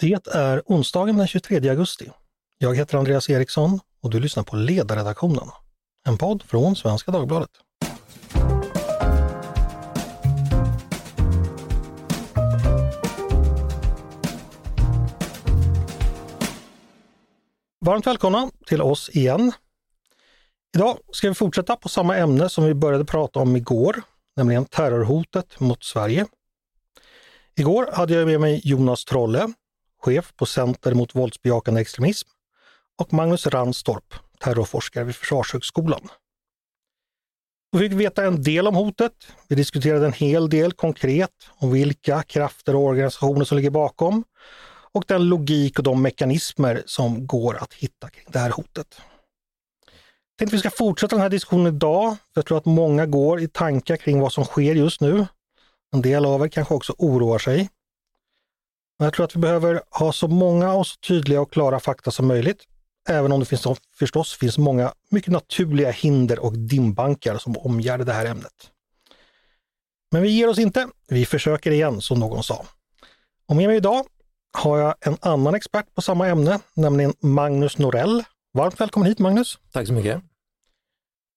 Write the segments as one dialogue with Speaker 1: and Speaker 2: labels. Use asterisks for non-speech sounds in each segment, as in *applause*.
Speaker 1: Det är onsdagen den 23 augusti. Jag heter Andreas Eriksson och du lyssnar på Ledarredaktionen, en podd från Svenska Dagbladet. Varmt välkomna till oss igen. Idag ska vi fortsätta på samma ämne som vi började prata om igår, nämligen terrorhotet mot Sverige. Igår hade jag med mig Jonas Trolle, chef på Center mot våldsbejakande extremism och Magnus Ranstorp, terrorforskare vid Försvarshögskolan. Vi fick veta en del om hotet. Vi diskuterade en hel del konkret om vilka krafter och organisationer som ligger bakom och den logik och de mekanismer som går att hitta kring det här hotet. Jag tänkte vi ska fortsätta den här diskussionen idag, för jag tror att många går i tankar kring vad som sker just nu. En del av er kanske också oroar sig. Men jag tror att vi behöver ha så många och så tydliga och klara fakta som möjligt, även om det finns, förstås finns många mycket naturliga hinder och dimbankar som omgärdar det här ämnet. Men vi ger oss inte, vi försöker igen som någon sa. Och med mig idag har jag en annan expert på samma ämne, nämligen Magnus Norell. Varmt välkommen hit Magnus!
Speaker 2: Tack så mycket!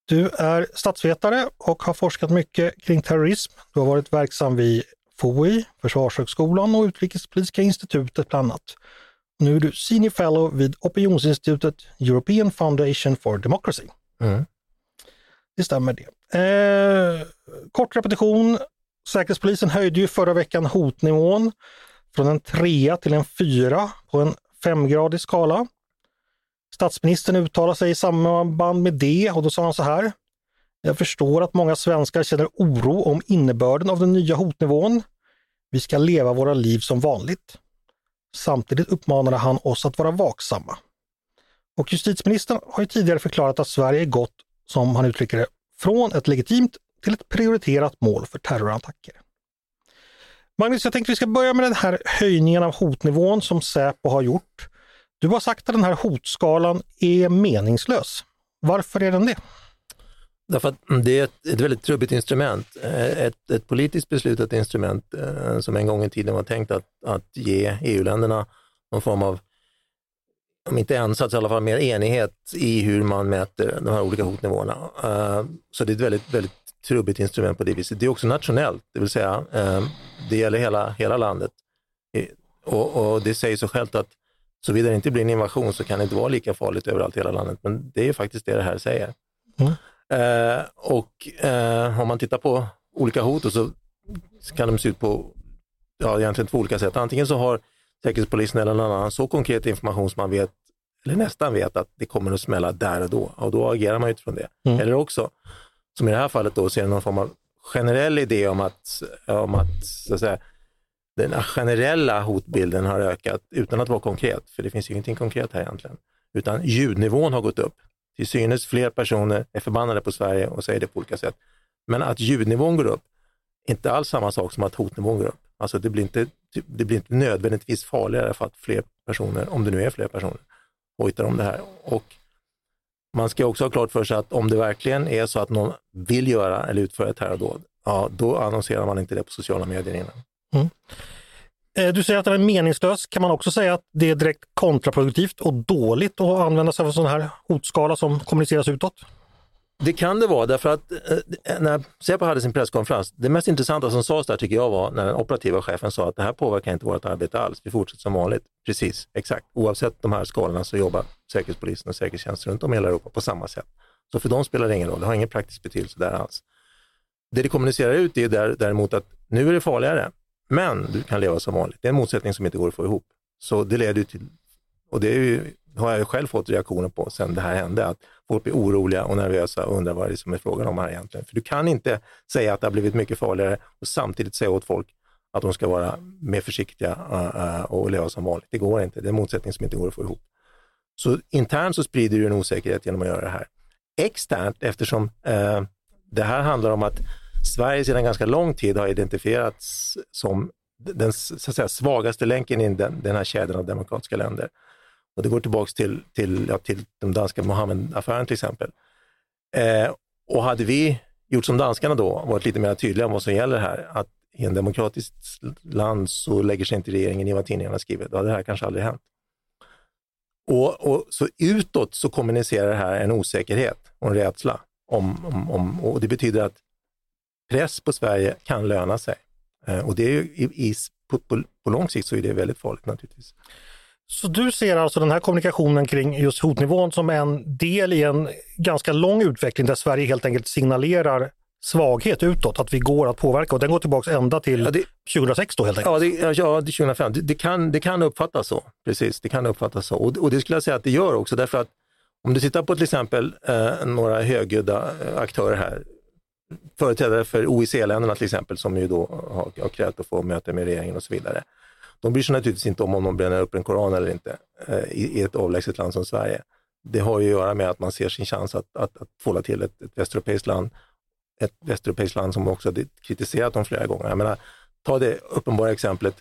Speaker 1: Du är statsvetare och har forskat mycket kring terrorism. Du har varit verksam vid FOI, Försvarshögskolan och Utrikespolitiska institutet bland annat. Nu är du Senior Fellow vid opinionsinstitutet European Foundation for Democracy. Mm. Det stämmer det. Eh, kort repetition. Säkerhetspolisen höjde ju förra veckan hotnivån från en trea till en fyra på en femgradig skala. Statsministern uttalade sig i samband med det och då sa han så här. Jag förstår att många svenskar känner oro om innebörden av den nya hotnivån. Vi ska leva våra liv som vanligt. Samtidigt uppmanade han oss att vara vaksamma. Och justitieministern har ju tidigare förklarat att Sverige gått, som han uttrycker det, från ett legitimt till ett prioriterat mål för terrorattacker. Magnus, jag tänkte vi ska börja med den här höjningen av hotnivån som Säpo har gjort. Du har sagt att den här hotskalan är meningslös. Varför är den det?
Speaker 2: Därför att mm, det är ett, ett väldigt trubbigt instrument, eh, ett, ett politiskt beslutat instrument eh, som en gång i tiden var tänkt att, att ge EU-länderna någon form av, om inte ensats, i alla fall mer enighet i hur man mäter de här olika hotnivåerna. Eh, så det är ett väldigt, väldigt trubbigt instrument på det viset. Det är också nationellt, det vill säga det gäller hela, hela landet. Och, och det säger sig självt att såvida det inte blir en invasion så kan det inte vara lika farligt överallt i hela landet. Men det är faktiskt det det här säger. Mm. Eh, och eh, om man tittar på olika hot så kan de se ut på ja, egentligen två olika sätt. Antingen så har Säkerhetspolisen eller någon annan så konkret information som man vet, eller nästan vet att det kommer att smälla där och då och då agerar man utifrån det. Mm. Eller också, som i det här fallet då, ser någon form av generell idé om att, om att, så att säga, den generella hotbilden har ökat utan att vara konkret, för det finns ju ingenting konkret här egentligen, utan ljudnivån har gått upp. Till synes fler personer är förbannade på Sverige och säger det på olika sätt. Men att ljudnivån går upp är inte alls samma sak som att hotnivån går upp. Alltså det blir inte, det blir inte nödvändigtvis farligare för att fler personer, om det nu är fler personer, hojtar om det här. Och man ska också ha klart för sig att om det verkligen är så att någon vill göra eller utföra ett terrordåd, ja då annonserar man inte det på sociala medier innan. Mm.
Speaker 1: Eh, du säger att den är meningslös. Kan man också säga att det är direkt kontraproduktivt och dåligt att använda sig av en sån här hotskala som kommuniceras utåt?
Speaker 2: Det kan det vara därför att eh, när Säpo hade sin presskonferens, det mest intressanta som sades där tycker jag var när den operativa chefen sa att det här påverkar inte vårt arbete alls, vi fortsätter som vanligt. Precis, exakt. Oavsett de här skalorna så jobbar Säkerhetspolisen och säkerhetstjänsten runt om i hela Europa på samma sätt. Så för dem spelar det ingen roll, det har ingen praktisk betydelse där alls. Det det kommunicerar ut är däremot att nu är det farligare, men du kan leva som vanligt. Det är en motsättning som inte går att få ihop. Så det leder till, och det ju, har jag själv fått reaktioner på sen det här hände, att folk blir oroliga och nervösa och undrar vad det är som är frågan om här egentligen. För du kan inte säga att det har blivit mycket farligare och samtidigt säga åt folk att de ska vara mer försiktiga äh, äh, och leva som vanligt. Det går inte, det är en motsättning som inte går att få ihop. Så internt så sprider du en osäkerhet genom att göra det här. Externt, eftersom eh, det här handlar om att Sverige sedan ganska lång tid har identifierats som den så att säga, svagaste länken i den, den här kedjan av demokratiska länder. Och det går tillbaks till, till, ja, till den danska Mohammed-affären till exempel. Eh, och hade vi gjort som danskarna då, varit lite mer tydliga om vad som gäller här, att i en demokratiskt land så lägger sig inte regeringen i vad tidningarna skriver. Då hade det här kanske aldrig hänt. Och, och, så utåt så kommunicerar det här en osäkerhet och en rädsla. Om, om, om, och det betyder att press på Sverige kan löna sig. Eh, och det är ju i, i, på, på, på lång sikt så är det väldigt farligt naturligtvis.
Speaker 1: Så du ser alltså den här kommunikationen kring just hotnivån som en del i en ganska lång utveckling där Sverige helt enkelt signalerar svaghet utåt, att vi går att påverka och den går tillbaka ända till ja, det, 2006 då helt enkelt?
Speaker 2: Ja, det, ja, det 2005. Det, det, kan, det kan uppfattas så, precis. Det kan uppfattas så och, och det skulle jag säga att det gör också därför att om du tittar på till exempel eh, några högljudda eh, aktörer här, företrädare för OIC-länderna till exempel, som ju då har, har krävt att få möte med regeringen och så vidare. De bryr sig naturligtvis inte om om de bränner upp en koran eller inte eh, i, i, ett avlägset land som Sverige. Det har ju att göra med att man ser sin chans att, att, att få till ett, ett västeuropeiskt land ett västeuropeiskt land som också kritiserat dem flera gånger. Jag menar, ta det uppenbara exemplet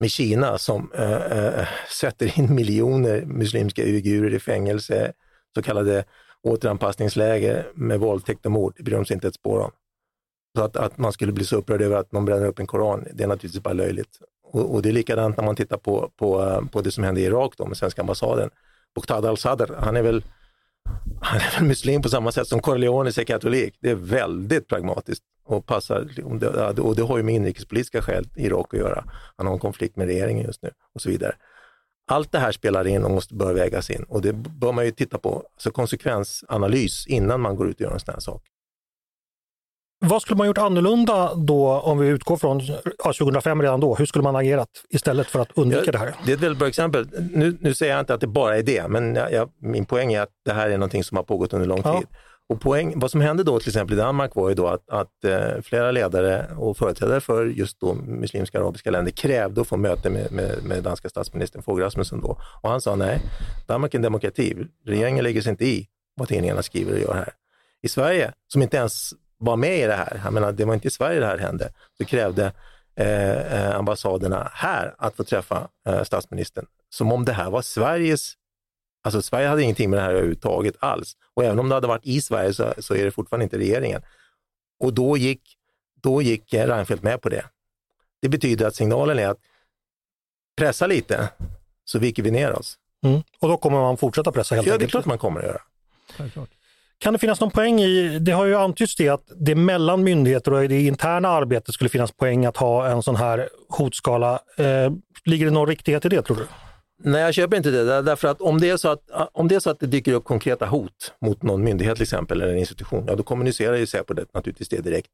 Speaker 2: med Kina som äh, äh, sätter in miljoner muslimska uigurer i fängelse, så kallade återanpassningsläger med våldtäkt och mord, det bryr de sig inte ett spår om. Så att, att man skulle bli så upprörd över att någon bränner upp en koran, det är naturligtvis bara löjligt. Och, och det är likadant när man tittar på, på, på det som hände i Irak då med svenska ambassaden. Muqtada al-Sadr, han är väl han är väl muslim på samma sätt som Corleone är katolik. Det är väldigt pragmatiskt och passar. Och det har ju med inrikespolitiska skäl i Irak att göra. Han har en konflikt med regeringen just nu och så vidare. Allt det här spelar in och måste, bör vägas in och det bör man ju titta på, alltså konsekvensanalys innan man går ut och gör en sån här sak.
Speaker 1: Vad skulle man gjort annorlunda då om vi utgår från ja, 2005 redan då? Hur skulle man agerat istället för att undvika ja, det här?
Speaker 2: Det är ett väldigt bra exempel. Nu, nu säger jag inte att det bara är det, men jag, min poäng är att det här är någonting som har pågått under lång ja. tid. Och poäng, vad som hände då till exempel i Danmark var ju då att, att eh, flera ledare och företrädare för just då muslimska arabiska länder krävde att få möte med, med, med danska statsministern Fogh Rasmussen då. Och han sa nej, Danmark är en demokrati, regeringen lägger sig inte i vad tidningarna skriver och gör här. I Sverige, som inte ens var med i det här, jag menar, det var inte i Sverige det här hände, så krävde eh, eh ambassaderna här att få träffa eh, statsministern. Som om det här var Sveriges, alltså Sverige hade ingenting med det här överhuvudtaget alls. Och även om det hade varit i Sverige så, så är det fortfarande inte regeringen. Och då gick, då gick Reinfeldt med på det. Det betyder att signalen är att pressa lite så viker vi ner oss.
Speaker 1: Mm. Och då kommer man fortsätta pressa helt
Speaker 2: ja,
Speaker 1: enkelt?
Speaker 2: Ja, det är klart man kommer att göra. Självklart.
Speaker 1: Kan det finnas någon poäng i, det har ju antytts det att det mellan myndigheter och i det interna arbetet skulle finnas poäng att ha en sån här hotskala. Eh, ligger det någon riktighet i det tror du?
Speaker 2: Nej, jag köper inte det. Därför att om det, är så att om det är så att det dyker upp konkreta hot mot någon myndighet till exempel, eller en institution, ja då kommunicerar ju Säpo det, naturligtvis det direkt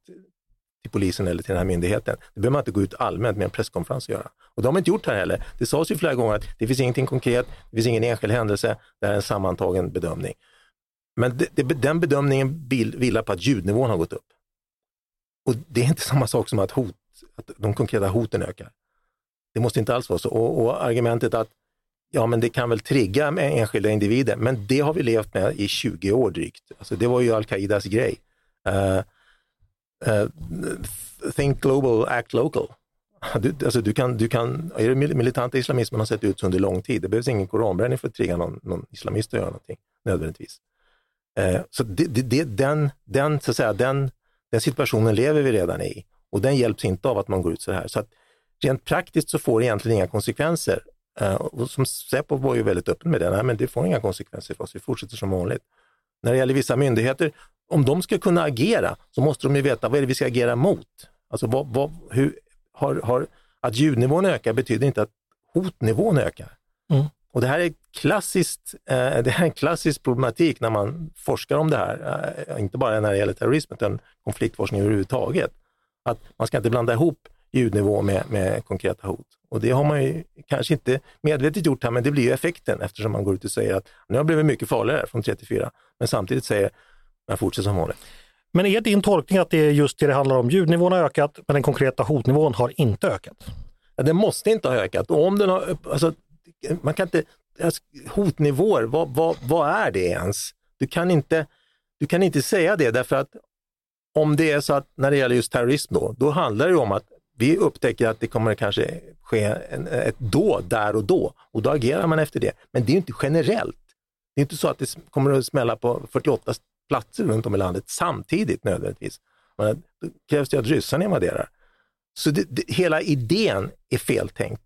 Speaker 2: till polisen eller till den här myndigheten. Det behöver man inte gå ut allmänt med en presskonferens och göra. Och det har man inte gjort här heller. Det sades ju flera gånger att det finns ingenting konkret, det finns ingen enskild händelse, det är en sammantagen bedömning. Men det, det, den bedömningen vilar på att ljudnivån har gått upp. Och det är inte *laughs* samma sak som att, hot, att de konkreta hoten ökar. Det måste inte alls vara så. Och, och, argumentet att ja, men det kan väl trigga med enskilda individer, men det har vi levt med i 20 år drygt. Alltså, det var ju al-Qaidas grej. Uh, uh, think global, act local. Du, alltså du kan, du kan, är det militanta islamismen har sett ut så under lång tid. Det behövs ingen koranbränning för att trigga någon, någon islamist att göra någonting nödvändigtvis. Eh, så det, det, den, den, så att säga, den, den situationen lever vi redan i och den hjälps inte av att man går ut så här. Så att rent praktiskt så får det egentligen inga konsekvenser. Eh, och som Säpo var ju väldigt öppen med det, nej men det får inga konsekvenser för oss, vi fortsätter som vanligt. När det gäller vissa myndigheter, om de ska kunna agera så måste de ju veta vad är det vi ska agera mot. Alltså vad, vad, hur, har, har, att ljudnivån ökar betyder inte att hotnivån ökar. Mm. Och det här är klassiskt, eh, det är en klassisk problematik när man forskar om det här, eh, inte bara när det gäller terrorism utan konfliktforskning överhuvudtaget. Att man ska inte blanda ihop ljudnivå med, med konkreta hot. Och det har man ju kanske inte medvetet gjort här, men det blir ju effekten eftersom man går ut och säger att nu har det blivit mycket farligare från 34, men samtidigt säger man fortsätter som vanligt.
Speaker 1: Men är din tolkning att det är just det det handlar om? Ljudnivån har ökat, men den konkreta hotnivån har inte ökat?
Speaker 2: Ja, den måste inte ha ökat. Och om den har, alltså, man kan inte, alltså, hotnivåer, vad, vad, vad är det ens? Du kan, inte, du kan inte säga det därför att om det är så att när det gäller just terrorism då, då handlar det om att vi upptäcker att det kommer kanske ske en, ett då, där och då och då agerar man efter det. Men det är inte generellt. Det är inte så att det kommer att smälla på 48 platser runt om i landet samtidigt nödvändigtvis. Men då krävs det att ryssarna invaderar. Så det, det, hela idén är feltänkt.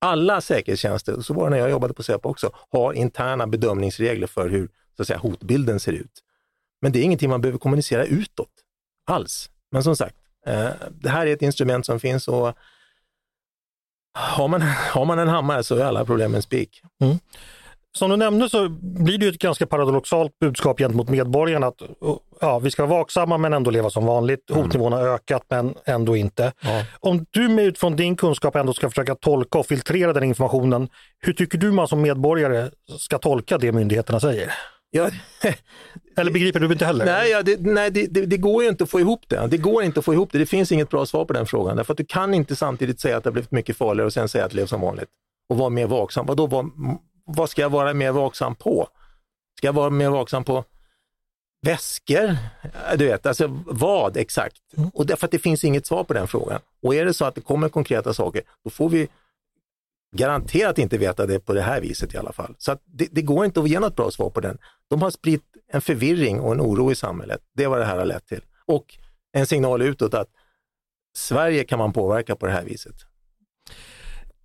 Speaker 2: Alla säkerhetstjänster, så var det när jag jobbade på Säpo också, har interna bedömningsregler för hur så att säga, hotbilden ser ut. Men det är ingenting man behöver kommunicera utåt alls. Men som sagt, det här är ett instrument som finns och har man, har man en hammare så är alla problem en spik. Mm.
Speaker 1: Som du nämnde så blir det ett ganska paradoxalt budskap gentemot medborgarna att ja, vi ska vara vaksamma men ändå leva som vanligt. Mm. Hotnivån har ökat men ändå inte. Ja. Om du med utifrån din kunskap ändå ska försöka tolka och filtrera den informationen, hur tycker du man som medborgare ska tolka det myndigheterna säger? Ja, *laughs* Eller begriper du inte heller?
Speaker 2: Nej, ja, det, nej det, det, det, går ju inte att få ihop det. Det går inte att få ihop det. Det finns inget bra svar på den frågan. Därför att du kan inte samtidigt säga att det har blivit mycket farligare och sen säga att det lev som vanligt. Och vara mer vaksam. Vadå, vad, vad ska jag vara mer vaksam på? Ska jag vara mer vaksam på väskor? Du vet, alltså vad exakt? Mm. Och därför att det finns inget svar på den frågan. Och är det så att det kommer konkreta saker, då får vi garanterat inte veta det på det här viset i alla fall. Så det, det, går inte att ge något bra svar på den. De har spritt en förvirring och en oro i samhället. Det är vad det här har lett till. Och en signal utåt att Sverige kan man påverka på det här viset.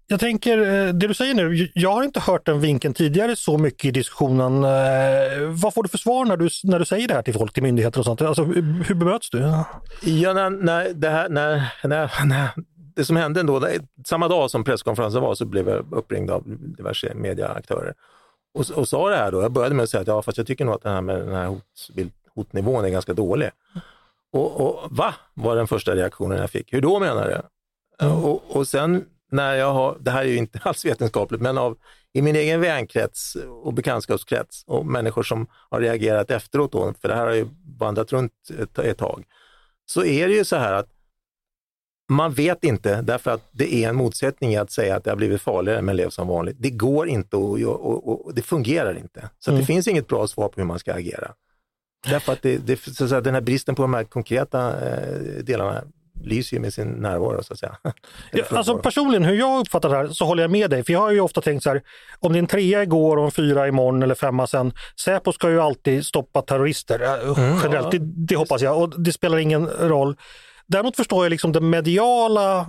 Speaker 1: Jag tänker, eh, det du säger nu, jag har inte hört den vinkeln tidigare så mycket i diskussionen. Eh, vad får du för svar när du, när du säger det här till folk, till myndigheter och sånt? Alltså, hur bemöts du?
Speaker 2: Ja, när, när, det, här, när, när, när, det som hände ändå, samma dag som presskonferensen var så blev jag uppringd av diverse mediaaktörer och, och sa det här då. Jag började med att säga att ja, fast jag tycker nog att den här, med den här hotbild, hotnivån är ganska dålig. Och, och va, var den första reaktionen jag fick. Hur då menar du? Mm. Och, och sen när jag har, det här är ju inte *laughs* alls vetenskapligt, men av, i min egen vänkrets och bekantskapskrets och människor som har reagerat efteråt, då, för det här har ju vandrat runt ett, ett tag, så är det ju så här att man vet inte därför att det är en motsättning i att säga att det har blivit farligare men lev som vanligt. Det går inte och, och, och det fungerar inte. Så mm. det finns inget bra svar på hur man ska agera. Därför att, det, det, så att säga, den här bristen på de här konkreta eh, delarna lyser ju med sin närvaro så att säga. *laughs*
Speaker 1: Ja, alltså personligen, hur jag uppfattar det här så håller jag med dig. För jag har ju ofta tänkt så här, om det är en trea igår och en fyra imorgon eller femma sen. Säpo ska ju alltid stoppa terrorister, mm, generellt, ja. det, det hoppas jag. Och det spelar ingen roll. Däremot förstår jag liksom den mediala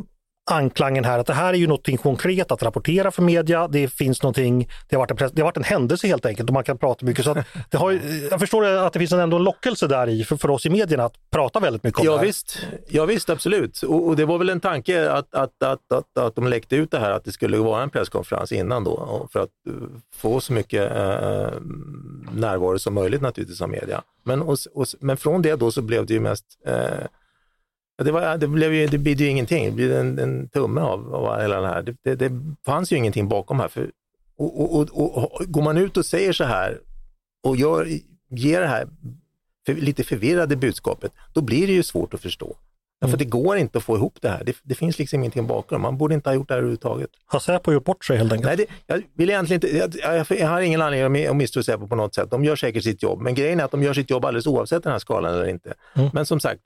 Speaker 1: anklangen här att det här är ju någonting konkret att rapportera för media. Det finns någonting, det har varit en, det har varit en händelse helt enkelt och man kan prata mycket. Så det har, jag förstår att det finns ändå en lockelse där i för, för oss i medierna att prata väldigt mycket om
Speaker 2: ja,
Speaker 1: det här.
Speaker 2: Visst, ja visst, absolut. Och, och, det var väl en tanke att, att, att, att, att de läckte ut det här att det skulle vara en presskonferens innan då för att uh, få så mycket uh, närvaro som möjligt naturligtvis av media. Men, och, och, men från det då så blev det ju mest det, var, det, blev ju, det blev ju ingenting, det blev en, en tumme av, av hela det här. Det, det, det, fanns ju ingenting bakom här. För, och, och, och, och, går man ut och säger så här och gör, ger det här för, lite förvirrade budskapet, då blir det ju svårt att förstå. Mm. För det går inte att få ihop det här. Det, det, finns liksom ingenting bakom. Man borde inte ha gjort det här överhuvudtaget.
Speaker 1: Har Säpo gjort bort sig helt enkelt?
Speaker 2: Nej, det, jag vill egentligen inte, jag, jag, har ingen anledning att misstro Säpo på något sätt. De gör säkert sitt jobb, men grejen är att de gör sitt jobb alldeles oavsett den här skalan eller inte. Mm. Men som sagt,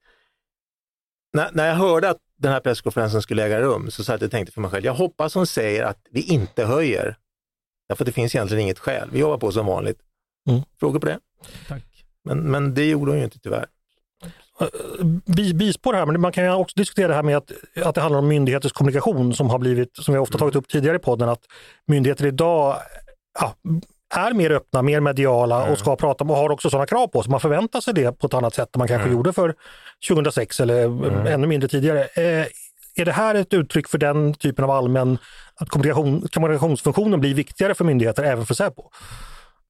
Speaker 2: när, när jag hörde att den här presskonferensen skulle äga rum så satt jag och tänkte för mig själv, jag hoppas hon säger att vi inte höjer. Därför att det finns egentligen inget skäl. Vi jobbar på som vanligt. Mm. Frågor på det? Tack. Men, men det gjorde hon ju inte tyvärr.
Speaker 1: Bispår här, men man kan ju också diskutera det här med att, att det handlar om myndigheters kommunikation som har blivit, som vi ofta tagit upp tidigare i podden, att myndigheter idag ja, är mer öppna, mer mediala mm. och ska prata och har också sådana krav på sig. Man förväntar sig det på ett annat sätt än man kanske mm. gjorde för 2006 eller mm. ännu mindre tidigare. Eh, är det här ett uttryck för den typen av allmän, att kommunikation, kommunikationsfunktionen blir viktigare för myndigheter, även för Säpo?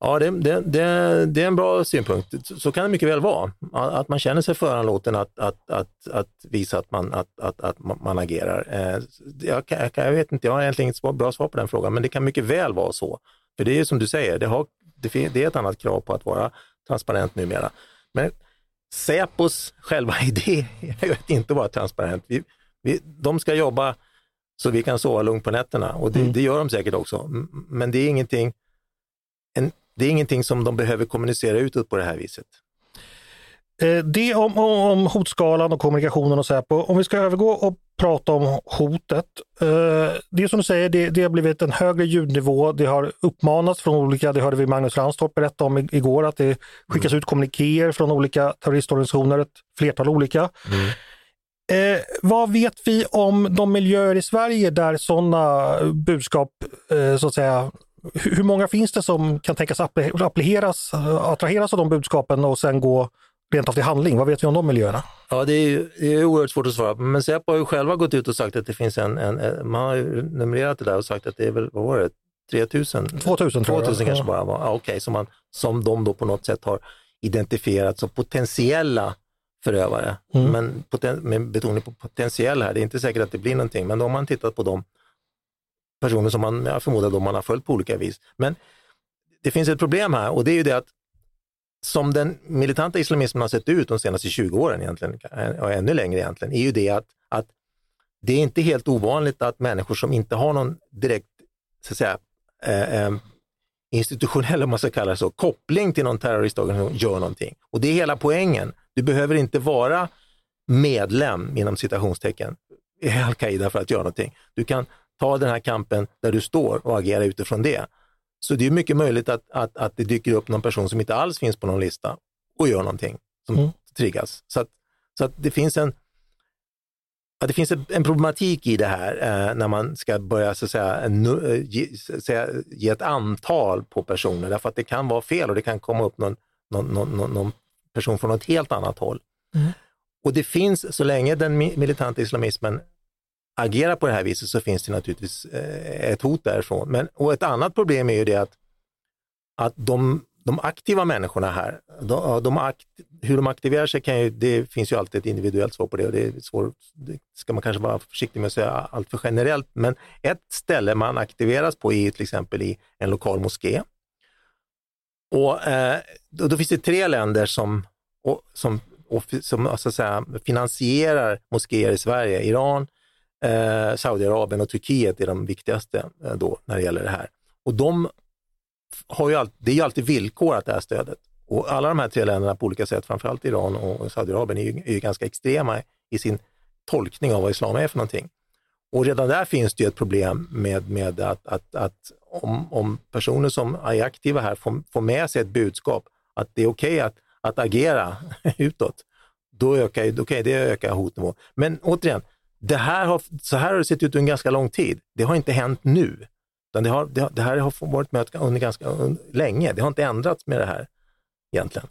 Speaker 2: Ja, det, det, det, det, är en bra synpunkt. Så kan det mycket väl vara. Att man känner sig föranlåten att, att, att, att visa att man, att, att, att man agerar. Eh, jag, jag, jag, vet inte, jag har egentligen inget bra svar på den frågan, men det kan mycket väl vara så. För det är som du säger, det, har, det, är ett annat krav på att vara transparent numera. Men Säpos själva *laughs* idé är att inte vara transparent. Vi, vi, de ska jobba så vi kan sova lugnt på nätterna och det, mm. det gör de säkert också. Men det är ingenting, en, det är ingenting som de behöver kommunicera utåt på det här viset.
Speaker 1: Eh, det om, om hotskalan och kommunikationen och Säpo. Om vi ska övergå och prata om hotet. Eh, det som du säger, det, det har blivit en högre ljudnivå. Det har uppmanats från olika, det hörde vi Magnus Ranstorp berätta om igår, att det skickas mm. ut kommunikéer från olika terroristorganisationer, ett flertal olika. Mm. Eh, vad vet vi om de miljöer i Sverige där sådana budskap, eh, så att säga, hur många finns det som kan tänkas appliceras, attraheras av de budskapen och sen gå rent av till handling? Vad vet vi om de miljöerna?
Speaker 2: Ja, det är, det är oerhört svårt att svara på, men Säpo har ju själva gått ut och sagt att det finns en, en man har ju numrerat det där och sagt att det är väl, vad var det, 3000?
Speaker 1: 2000
Speaker 2: tror jag. 2000 kanske bara var, ja, okej, okay, som, som de då på något sätt har identifierat som potentiella förövare. Mm. Men poten, med betoning på potentiell här, det är inte säkert att det blir någonting, men då har man tittat på de personer som man, jag förmodar då man har följt på olika vis. Men det finns ett problem här och det är ju det att som den militanta islamismen har sett ut de senaste 20 åren egentligen, eh, och ännu längre egentligen, är ju det att, att det är inte helt ovanligt att människor som inte har någon direkt så att säga, eh, eh, institutionell, om man ska kalla det så, koppling till någon terroristorganisation gör någonting. Och det är hela poängen. Du behöver inte vara medlem, inom citationstecken, i al-Qaida för att göra någonting. Du kan ta den här kampen där du står och agera utifrån det. Så det är mycket möjligt att, att, att det dyker upp någon person som inte alls finns på någon lista och gör någonting som mm. triggas. Så, att, så att det finns en Ja, det finns en problematik i det här eh, när man ska börja så säga, nu, eh, ge, säga, ge ett antal på personer, därför att det kan vara fel och det kan komma upp någon, någon, någon, någon person från något helt annat håll. Mm. Och det finns, så länge den militanta islamismen agerar på det här viset så finns det naturligtvis eh, ett hot därifrån. Men, och ett annat problem är ju det att, att de, de aktiva människorna här, de, de akt, hur de aktiverar sig kan ju, det finns ju alltid ett individuellt svar på det och det, är svår, det ska man kanske vara försiktig med att säga allt för generellt. Men ett ställe man aktiveras på är till exempel i en lokal moské. Och eh, då, då, finns det tre länder som, och, som, och, som så att säga, finansierar moskéer i Sverige. Iran, Eh, Saudiarabien och Turkiet är de viktigaste eh, då när det gäller det här. Och de har ju all, det är ju alltid villkorat det här stödet. Och alla de här tre länderna på olika sätt, framförallt Iran och Saudiarabien, är ju, är ju ganska extrema i sin tolkning av vad islam är för någonting. Och redan där finns det ju ett problem med, med att, att, att om, om personer som är aktiva här får, får med sig ett budskap att det är okej okay att, att agera *laughs* utåt, då ökar, okay, det ökar hotnivån. Men återigen, det här har, så här har det sett ut under en ganska lång tid. Det har inte hänt nu. det, har, det, det här har varit med under ganska under, länge. Det har inte ändrats med det här egentligen.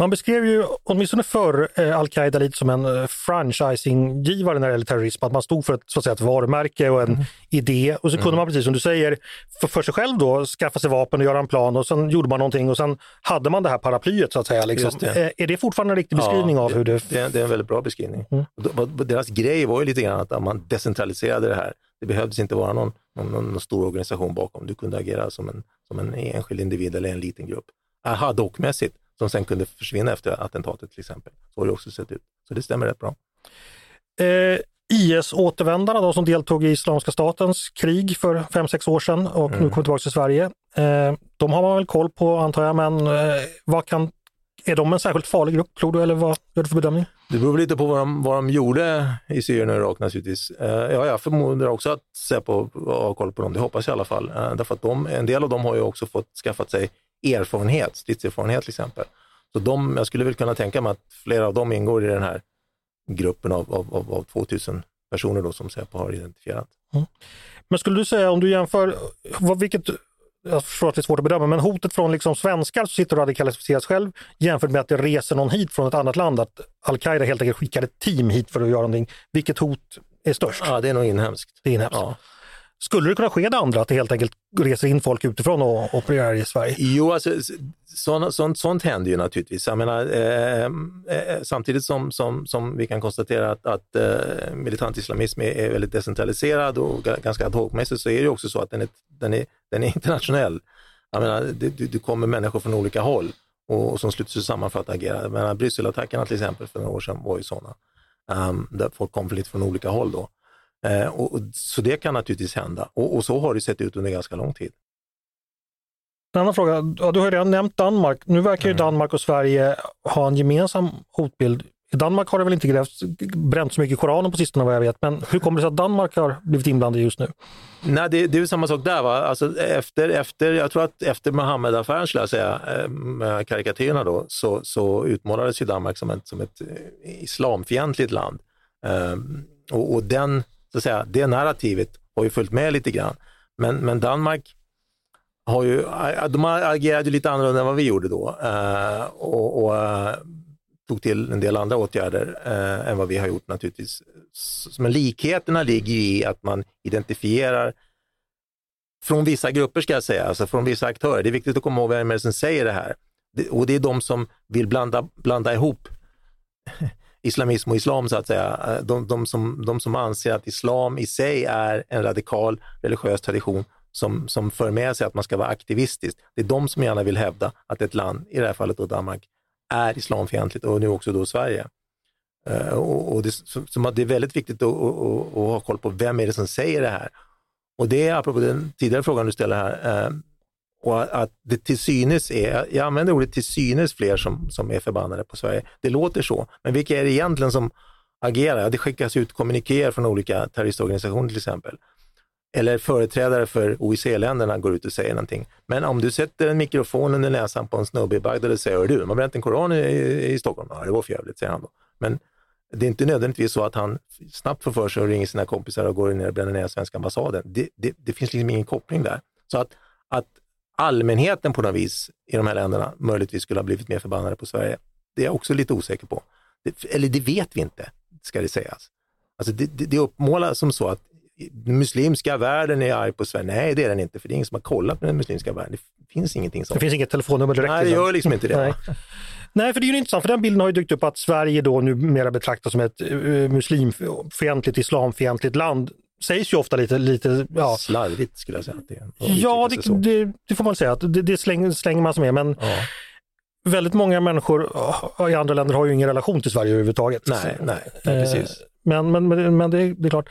Speaker 1: Man beskrev ju åtminstone förr eh, al-Qaida lite som en eh, franchisinggivare när det gäller terrorism, att man stod för ett, så att säga, ett varumärke och en mm. idé och så kunde mm. man precis som du säger för, för sig själv då skaffa sig vapen och göra en plan och sen gjorde man någonting och sen hade man det här paraplyet så att säga. Liksom. Det. Eh, är det fortfarande en riktig beskrivning
Speaker 2: ja,
Speaker 1: av hur det...
Speaker 2: det... Det är en väldigt bra beskrivning. Mm. Deras grej var ju lite grann att man decentraliserade det här. Det behövdes inte vara någon, någon, någon stor organisation bakom. Du kunde agera som en, som en enskild individ eller en liten grupp. Aha, dockmässigt som sen kunde försvinna efter attentatet till exempel. Så har det också sett ut. Så det stämmer rätt bra.
Speaker 1: Eh, IS-återvändarna som deltog i Islamiska statens krig för 5-6 år sedan och mm. nu kommer tillbaka till Sverige. Eh, de har man väl koll på antar jag, men eh, vad kan, är de en särskilt farlig grupp tror du eller vad gör du för bedömning?
Speaker 2: Det beror lite på vad de, vad de gjorde i Syrien och Irak naturligtvis. Eh, ja, jag förmodar också att Säpo har koll på dem, det hoppas jag i alla fall. Eh, därför att de, en del av dem har ju också fått skaffat sig erfarenhet, stridserfarenhet till exempel. Så de, jag skulle väl kunna tänka mig att flera av dem ingår i den här gruppen av, av, av, av 2000 personer då som Säpo har identifierat. Mm.
Speaker 1: Men skulle du säga om du jämför, vad, vilket, jag förstår att det är svårt att bedöma, men hotet från liksom svenskar som sitter och radikaliseras själv jämfört med att det reser någon hit från ett annat land, att al-Qaida helt enkelt skickar ett team hit för att göra någonting. Vilket hot är störst?
Speaker 2: Ja, det är nog inhemskt.
Speaker 1: Det är inhemskt. Ja. Skulle det kunna ske det andra, att det helt enkelt reser in folk utifrån och opererar i Sverige?
Speaker 2: Jo, alltså, sånt, sånt, sånt händer ju naturligtvis. Jag menar, ehm, eh, samtidigt som, som, som vi kan konstatera att, att eh, militant islamism är, är, väldigt decentraliserad och ganska ad hoc-mässigt så är det också så att den är, den är, den är *laughs* internationell. Jag menar, det, det kommer människor från olika håll och, och som sluter sig samman för att agera. Brysselattackerna till exempel för några år sedan var ju sådana. Um, ehm, där folk kom lite från olika håll då. Eh, och, så det kan naturligtvis hända och, och, så har det sett ut under ganska lång tid.
Speaker 1: En annan fråga, ja, du har redan nämnt Danmark. Nu verkar ju mm. Danmark och Sverige ha en gemensam hotbild. I Danmark har det väl inte grävts, bränt så mycket Koranen på sistone vad jag vet, men hur kommer det sig att Danmark har blivit inblandad just nu?
Speaker 2: Nej, det, det är samma sak där. Va? Alltså efter, efter, jag tror att efter Mohammed-affären, skulle jag säga, eh, med karikatyrerna då, så, så utmålades ju Danmark som ett, som ett eh, islamfientligt land. Um, och, och, den, så att säga, det narrativet har ju följt med lite grann. Men, men Danmark har ju, eh, de agerade lite annorlunda än vad vi gjorde då eh, och, och eh, tog till en del andra åtgärder än vad vi har gjort naturligtvis. Men likheterna ligger i att man identifierar från vissa grupper ska jag säga, alltså från vissa aktörer. Det är viktigt att komma ihåg vem det som säger det här. Och det är de som vill blanda, blanda ihop islamism och islam så att säga. Eh, de, de, som, de som anser att islam i sig är en radikal religiös tradition som, som för med sig att man ska vara aktivistisk. Det är de som gärna vill hävda att ett land, i det här fallet då Danmark, är islamfientligt och nu också då Sverige. Eh, och, och det, så, så det är väldigt viktigt att, att, att, ha koll på vem är det som säger det här. Och det är apropå den tidigare frågan du ställer här, eh, och att det till synes är, jag använder ordet till synes fler som, som är förbannade på Sverige. Det låter så, men vilka är det egentligen som agerar? Det skickas ut kommunikéer från olika terroristorganisationer till exempel. Eller företrädare för OIC-länderna går ut och säger någonting. Men om du sätter en mikrofon under näsan på en snubbe i Bagdad och säger, du, man bränt en koran i, i Stockholm. Ja, det var för säger han då. Men det är inte nödvändigtvis så att han snabbt får för sig och ringer sina kompisar och går ner och bränner ner svenska ambassaden. Det, det, det finns liksom ingen koppling där. Så att, att allmänheten på något vis i de här länderna möjligtvis skulle ha blivit mer förbannade på Sverige. Det är jag också lite osäker på. Det, eller det vet vi inte, ska det sägas. Alltså det, det, det uppmålas som så att den muslimska världen är arg på Sverige. Nej, det är den inte, för det är ingen som har kollat på den muslimska världen. Det finns ingenting sånt.
Speaker 1: Det finns inget telefonnummer direkt?
Speaker 2: Nej, det gör liksom inte det.
Speaker 1: Nej. Nej, för det är ju intressant, för den bilden har ju dykt upp att Sverige då numera betraktas som ett uh, muslimfientligt, islamfientligt land sägs ju ofta lite, lite ja.
Speaker 2: slarvigt skulle jag säga. Det
Speaker 1: ja, det, det, det, får man säga, att det, det slänger, slänger man sig med. Men ja. väldigt många människor i andra länder har ju ingen relation till Sverige överhuvudtaget.
Speaker 2: Nej, nej, nej precis.
Speaker 1: Men, men, men, men det, det är klart,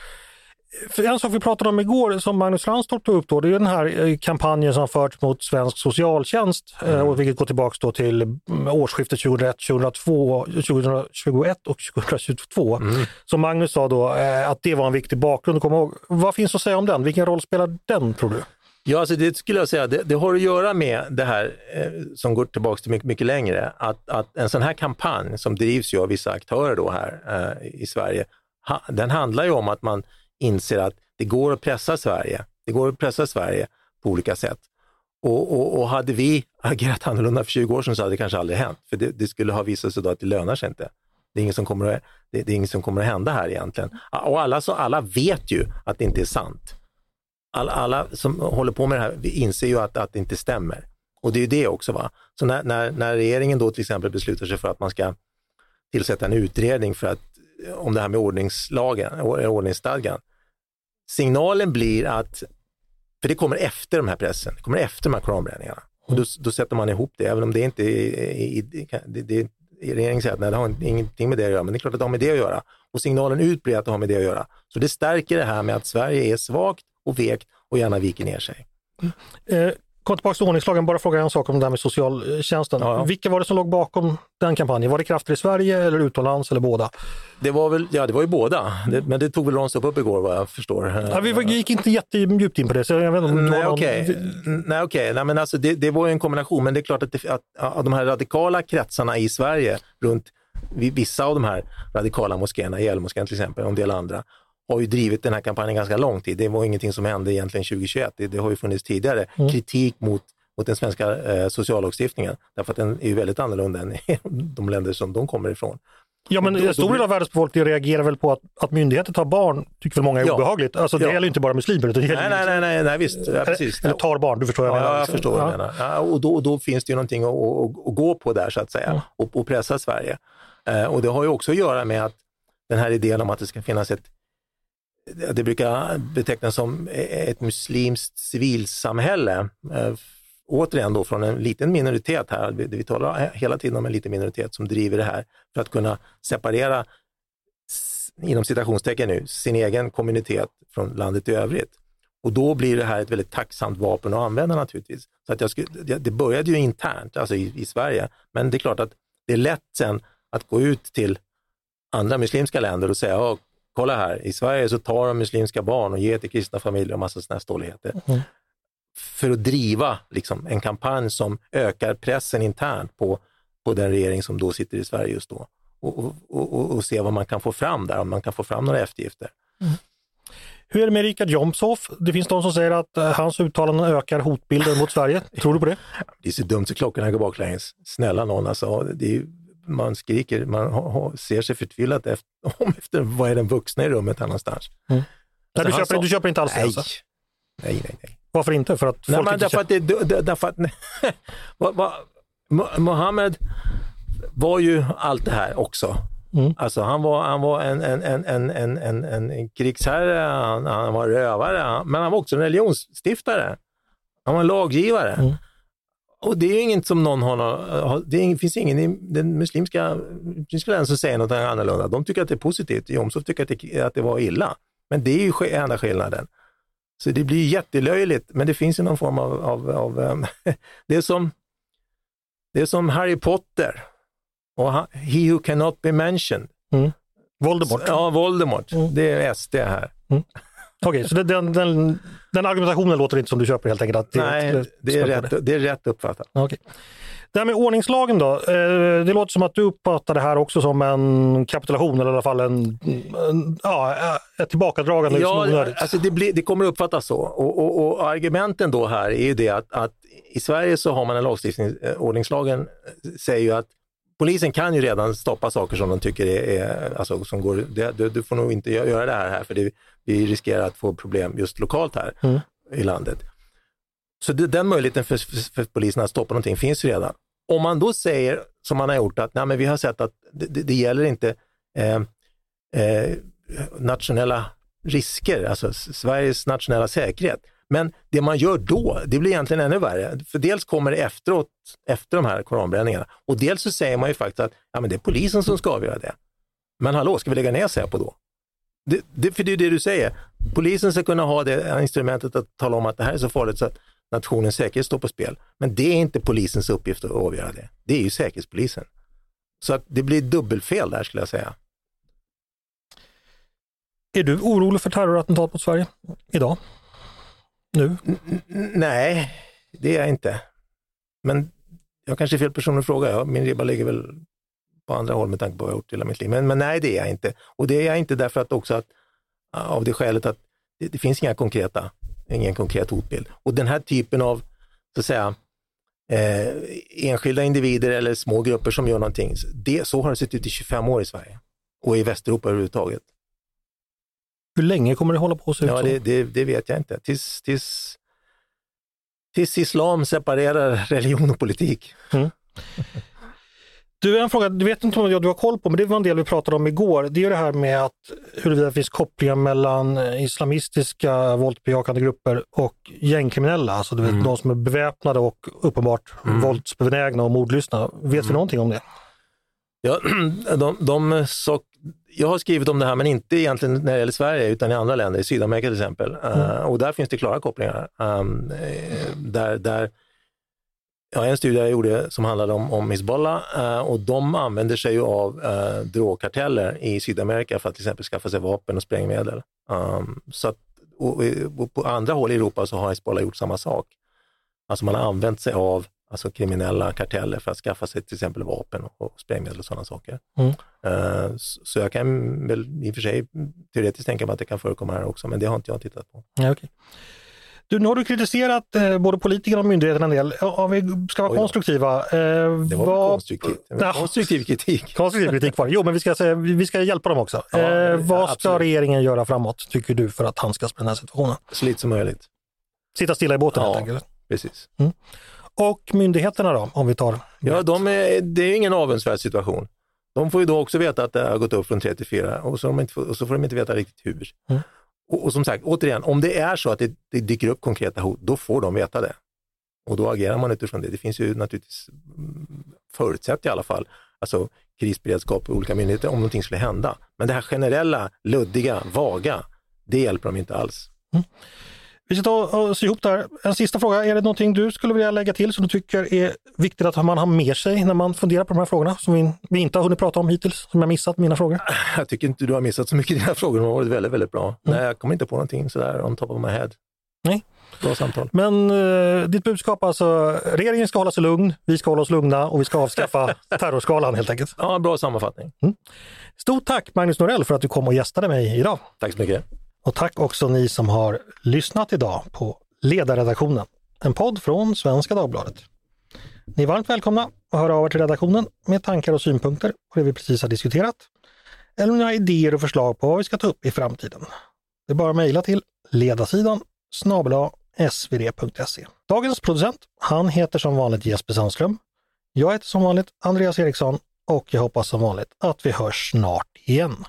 Speaker 1: en sak vi pratade om igår som Magnus Ranstorp tog upp då, det är den här eh, kampanjen som förts mot svensk socialtjänst, eh, mm. vilket går tillbaka till mm, årsskiftet 2001, 2002, 2021 och 2022. Mm. Som Magnus sa då eh, att det var en viktig bakgrund. Kom ihåg. Vad finns att säga om den? Vilken roll spelar den tror du?
Speaker 2: Ja, alltså det skulle jag säga, det, det har att göra med det här eh, som går tillbaka till mycket, mycket längre, att, att en sån här kampanj som drivs ju av vissa aktörer då här eh, i Sverige, ha, den handlar ju om att man inser att det går att pressa Sverige. Det går att pressa Sverige på olika sätt. Och, och, och hade vi agerat annorlunda för 20 år sedan så hade det kanske aldrig hänt. För det, det skulle ha visat sig då att det lönar sig inte. Det är inget som kommer att, det, det är inget som kommer att hända här egentligen. Och alla, så, alla vet ju att det inte är sant. Alla, alla som håller på med det här inser ju att, att det inte stämmer. Och det är ju det också. Va? Så när, när, när regeringen då till exempel beslutar sig för att man ska tillsätta en utredning för att, om det här med ordningslagen, ordningsstadgan, signalen blir att, för det kommer efter de här pressen, det kommer efter de här koranbränningarna. Och då, då, sätter man ihop det, även om det inte är, det, det, regeringen säger att nej, det har ingenting med det att göra, men det är klart att det har med det att göra. Och signalen ut blir att det har med det att göra. Så det stärker det här med att Sverige är svagt och vekt och gärna viker ner sig.
Speaker 1: Mm. Eh, kom tillbaka till ordningslagen, bara fråga en sak om det här med socialtjänsten. Ja, ja. Vilka var det som låg bakom den kampanjen? Var det krafter i Sverige eller utomlands eller båda?
Speaker 2: Det var väl, ja det var ju båda, det, men det tog väl Ranstorp upp igår vad jag förstår.
Speaker 1: Ja, vi gick inte jättedjupt in på det. Så jag vet inte
Speaker 2: Nej okej, okay. Nej, okay. Nej, men alltså, det, det var ju en kombination, men det är klart att, det, att, att de här radikala kretsarna i Sverige runt vissa av de här radikala moskéerna, Gällmoskén till exempel och en del andra, har ju drivit den här kampanjen ganska lång tid. Det var ingenting som hände egentligen 2021. Det, det har ju funnits tidigare mm. kritik mot, mot den svenska eh, sociallagstiftningen, därför att den är ju väldigt annorlunda än *laughs* de länder som de kommer ifrån.
Speaker 1: Ja men en stor del av världens befolkning reagerar väl på att, att myndigheter tar barn, tycker väl många är ja. obehagligt. Alltså det ja. gäller inte bara muslimer.
Speaker 2: Utan det nej, nej, nej, nej, nej, visst. Ja, precis.
Speaker 1: Eller tar barn, du förstår vad
Speaker 2: jag
Speaker 1: menar.
Speaker 2: Ja, jag förstår vad du menar. Ja, och då, då finns det ju någonting att, att, att gå på där så att säga och, och pressa Sverige. Eh, och det har ju också att göra med att den här idén om att det ska finnas ett det brukar betecknas som ett muslimskt civilsamhälle. Eh, återigen då från en liten minoritet här, vi talar hela tiden om en liten minoritet som driver det här för att kunna separera, inom citationstecken nu, sin egen kommunitet från landet i övrigt. Och då blir det här ett väldigt tacksamt vapen att använda naturligtvis. Så att jag skulle, det började ju internt, alltså i, i Sverige, men det är klart att det är lätt sen att gå ut till andra muslimska länder och säga, kolla här, i Sverige så tar de muslimska barn och ger till kristna familjer och massa sådana stolligheter. Mm. För att driva liksom, en kampanj som ökar pressen internt på, på den regering som då sitter i Sverige just då. och, och, och, och se vad man kan få fram där, om man kan få fram några eftergifter.
Speaker 1: Hur är det med Richard Jomshof? Det finns de som säger att eh, hans uttalanden ökar hotbilden mot Sverige. Tror du på det?
Speaker 2: Det är så dumt så klockorna går baklänges. Snälla någon, alltså, det är, man skriker, man ha, ser sig förtvivlat efter, *laughs* om efter vad är den vuxna i rummet här någonstans.
Speaker 1: Nej, du,
Speaker 2: Alltså,
Speaker 1: köper,
Speaker 2: sa-
Speaker 1: du köper inte alls det?
Speaker 2: Nej,
Speaker 1: Alltså.
Speaker 2: nej, nej. nej.
Speaker 1: Varför inte? För att
Speaker 2: Nej,
Speaker 1: folk inte
Speaker 2: därför att, det, det- därför att *laughs* Mohammed var ju allt det här också.
Speaker 1: Mm.
Speaker 2: Alltså han var, han var en, en, en, en, en, en, en, krigsherre, han, han var rövare, men han var också en religionsstiftare. Han var en laggivare.
Speaker 1: Mm.
Speaker 2: Och det är inget som någon har, det finns ingen i den muslimska, muslimska länder som säger något annorlunda. De tycker att det är positivt, Jomshof tycker att det, att det var illa. Men det är ju enda skillnaden. Så det blir jättelöjligt, men det finns ju någon form av, av, av ehm, *laughs* det, är som, det är som Harry Potter och He who cannot be mentioned.
Speaker 1: Voldemort.
Speaker 2: Ja, Voldemort.
Speaker 1: Mm.
Speaker 2: Det är SD här.
Speaker 1: Okej, så det, den, den, den argumentationen låter inte som du köper helt enkelt? Att det,
Speaker 2: Nej, det är, rätt, det är rätt uppfattat.
Speaker 1: Okej. Det här med ordningslagen då. Eh, det låter som att du uppfattar det här också som en kapitulation eller i alla fall en, en, ja, ett tillbakadragande
Speaker 2: Ja, alltså det, blir, det kommer uppfattas så. Och, och, och argumenten då här är ju det att, att i Sverige så har man en lagstiftning, eh, ordningslagen säger ju att polisen kan ju redan stoppa saker som de tycker är, är alltså som går, du, du får nog inte gö- göra det här, här för det, vi riskerar att få problem just lokalt här
Speaker 1: Mm.
Speaker 2: i landet. Så det, den möjligheten för, för, för polisen att stoppa någonting finns ju redan. Om man då säger, som man har gjort, att nej, men vi har sett att det, det, det gäller inte eh, eh, nationella risker, alltså Sveriges nationella säkerhet. Men det man gör då, det blir egentligen ännu värre. För dels kommer det efteråt, efter de här koranbränningarna, och dels så säger man ju faktiskt att ja, men det är polisen som ska avgöra det. Men hallå, ska vi lägga ner Säpo då? Det, det, för det är det du säger, polisen ska kunna ha det instrumentet att tala om att det här är så farligt så att nationens säkerhet står på spel. Men det är inte polisens uppgift att avgöra det. Det är ju säkerhetspolisen. Så att det blir dubbelfel där skulle jag säga.
Speaker 1: Är du orolig för terrorattentat mot Sverige idag? Nu?
Speaker 2: N- nej, det är jag inte. Men jag kanske är fel person att fråga. Ja, min ribba ligger väl på andra håll med tanke på vad jag har gjort hela mitt liv. Men, men nej, det är jag inte. Och det är jag inte därför att också att, ah, av det skälet att det, det finns inga konkreta, ingen konkret hotbild. Och den här typen av, så att säga, eh, enskilda individer eller små grupper som gör någonting, det, så har det sett ut i 25 år i Sverige och i Västeuropa överhuvudtaget.
Speaker 1: Hur länge kommer det hålla på ut
Speaker 2: Ja,
Speaker 1: så?
Speaker 2: det, det, det vet jag inte. Tills, tills, tills islam separerar *laughs* religion och politik.
Speaker 1: Du, en fråga, du vet inte om jag du har koll på, men det var en del vi pratade om igår. Det är det här med att huruvida det finns kopplingar mellan islamistiska våldsbejakande grupper och gängkriminella, alltså du vet
Speaker 2: Mm.
Speaker 1: de som är beväpnade och uppenbart
Speaker 2: Mm.
Speaker 1: våldsbenägna och mordlystna. Vet vi någonting om det?
Speaker 2: Ja, *clears throat* de, de så, jag har skrivit om det här, men inte egentligen när det gäller Sverige, utan i andra länder, i Sydamerika till exempel. Eh, och där finns det klara kopplingar. Um, där, där, ja, en studie jag gjorde som handlade om, om Hizbollah eh, och de använder sig av uh, drogkarteller i Sydamerika för att till exempel skaffa sig vapen och sprängmedel. Um, så att, och, och på andra håll i Europa så har Hizbollah gjort samma sak. Alltså man har använt sig av alltså kriminella karteller för att skaffa sig till exempel vapen och sprängmedel och sådana saker.
Speaker 1: Mm.
Speaker 2: Eh, Så jag kan väl i och för sig teoretiskt tänka mig att det kan förekomma här också, men det har inte jag tittat på.
Speaker 1: Ja, okej. Du, nu har du kritiserat eh, både politikerna och myndigheterna en del. Ja, Om vi ska vara
Speaker 2: Oj
Speaker 1: konstruktiva. Eh,
Speaker 2: Det var
Speaker 1: vad-
Speaker 2: konstruktivt.
Speaker 1: Ja.
Speaker 2: konstruktiv kritik. *laughs*
Speaker 1: Konstruktiv kritik var det. Jo, men vi ska, säga, vi ska hjälpa dem också.
Speaker 2: Ja,
Speaker 1: eh, vad ska
Speaker 2: absolut.
Speaker 1: regeringen göra framåt, tycker du, för att handskas med den här situationen?
Speaker 2: Så lite som möjligt.
Speaker 1: Sitta stilla i båten
Speaker 2: Ja.
Speaker 1: helt enkelt.
Speaker 2: Precis.
Speaker 1: Och myndigheterna då, om vi tar...
Speaker 2: Ja, de är, det är ingen avundsvärd situation. De får ju då också veta att det har gått upp från 3 till 4 och så, de inte, och så får de inte veta riktigt hur.
Speaker 1: Mm.
Speaker 2: Och, och som sagt, återigen, om det är så att det, det dyker upp konkreta hot, då får de veta det. Och då agerar man utifrån det. Det finns ju naturligtvis, mm, förutsatt i alla fall, alltså krisberedskap på olika myndigheter om någonting skulle hända. Men det här generella, luddiga, vaga, det hjälper dem inte alls.
Speaker 1: Vi ska ta sy ihop det här. En sista fråga. Är det någonting du skulle vilja lägga till som du tycker är viktigt att man har med sig när man funderar på de här frågorna som vi, vi inte har hunnit prata om hittills, som jag missat mina frågor?
Speaker 2: Jag tycker inte du har missat så mycket i dina frågor, de har varit väldigt, väldigt bra. Nej, jag kommer inte på någonting sådär on top of my head.
Speaker 1: Nej.
Speaker 2: Bra samtal.
Speaker 1: Men eh, ditt budskap alltså, regeringen ska hålla sig lugn, vi ska hålla oss lugna och vi ska avskaffa *laughs* terrorskalan helt enkelt.
Speaker 2: Ja, bra sammanfattning.
Speaker 1: Stort tack Magnus Norell för att du kom och gästade mig idag.
Speaker 2: Tack så mycket.
Speaker 1: Och tack också ni som har lyssnat idag på Ledarredaktionen, en podd från Svenska Dagbladet. Ni är varmt välkomna att höra av er till redaktionen med tankar och synpunkter på det vi precis har diskuterat. Eller om ni har idéer och förslag på vad vi ska ta upp i framtiden. Det är bara att mejla till ledarsidan snabel svd.se. Dagens producent, han heter som vanligt Jesper Sandström. Jag heter som vanligt Andreas Eriksson och jag hoppas som vanligt att vi hörs snart igen.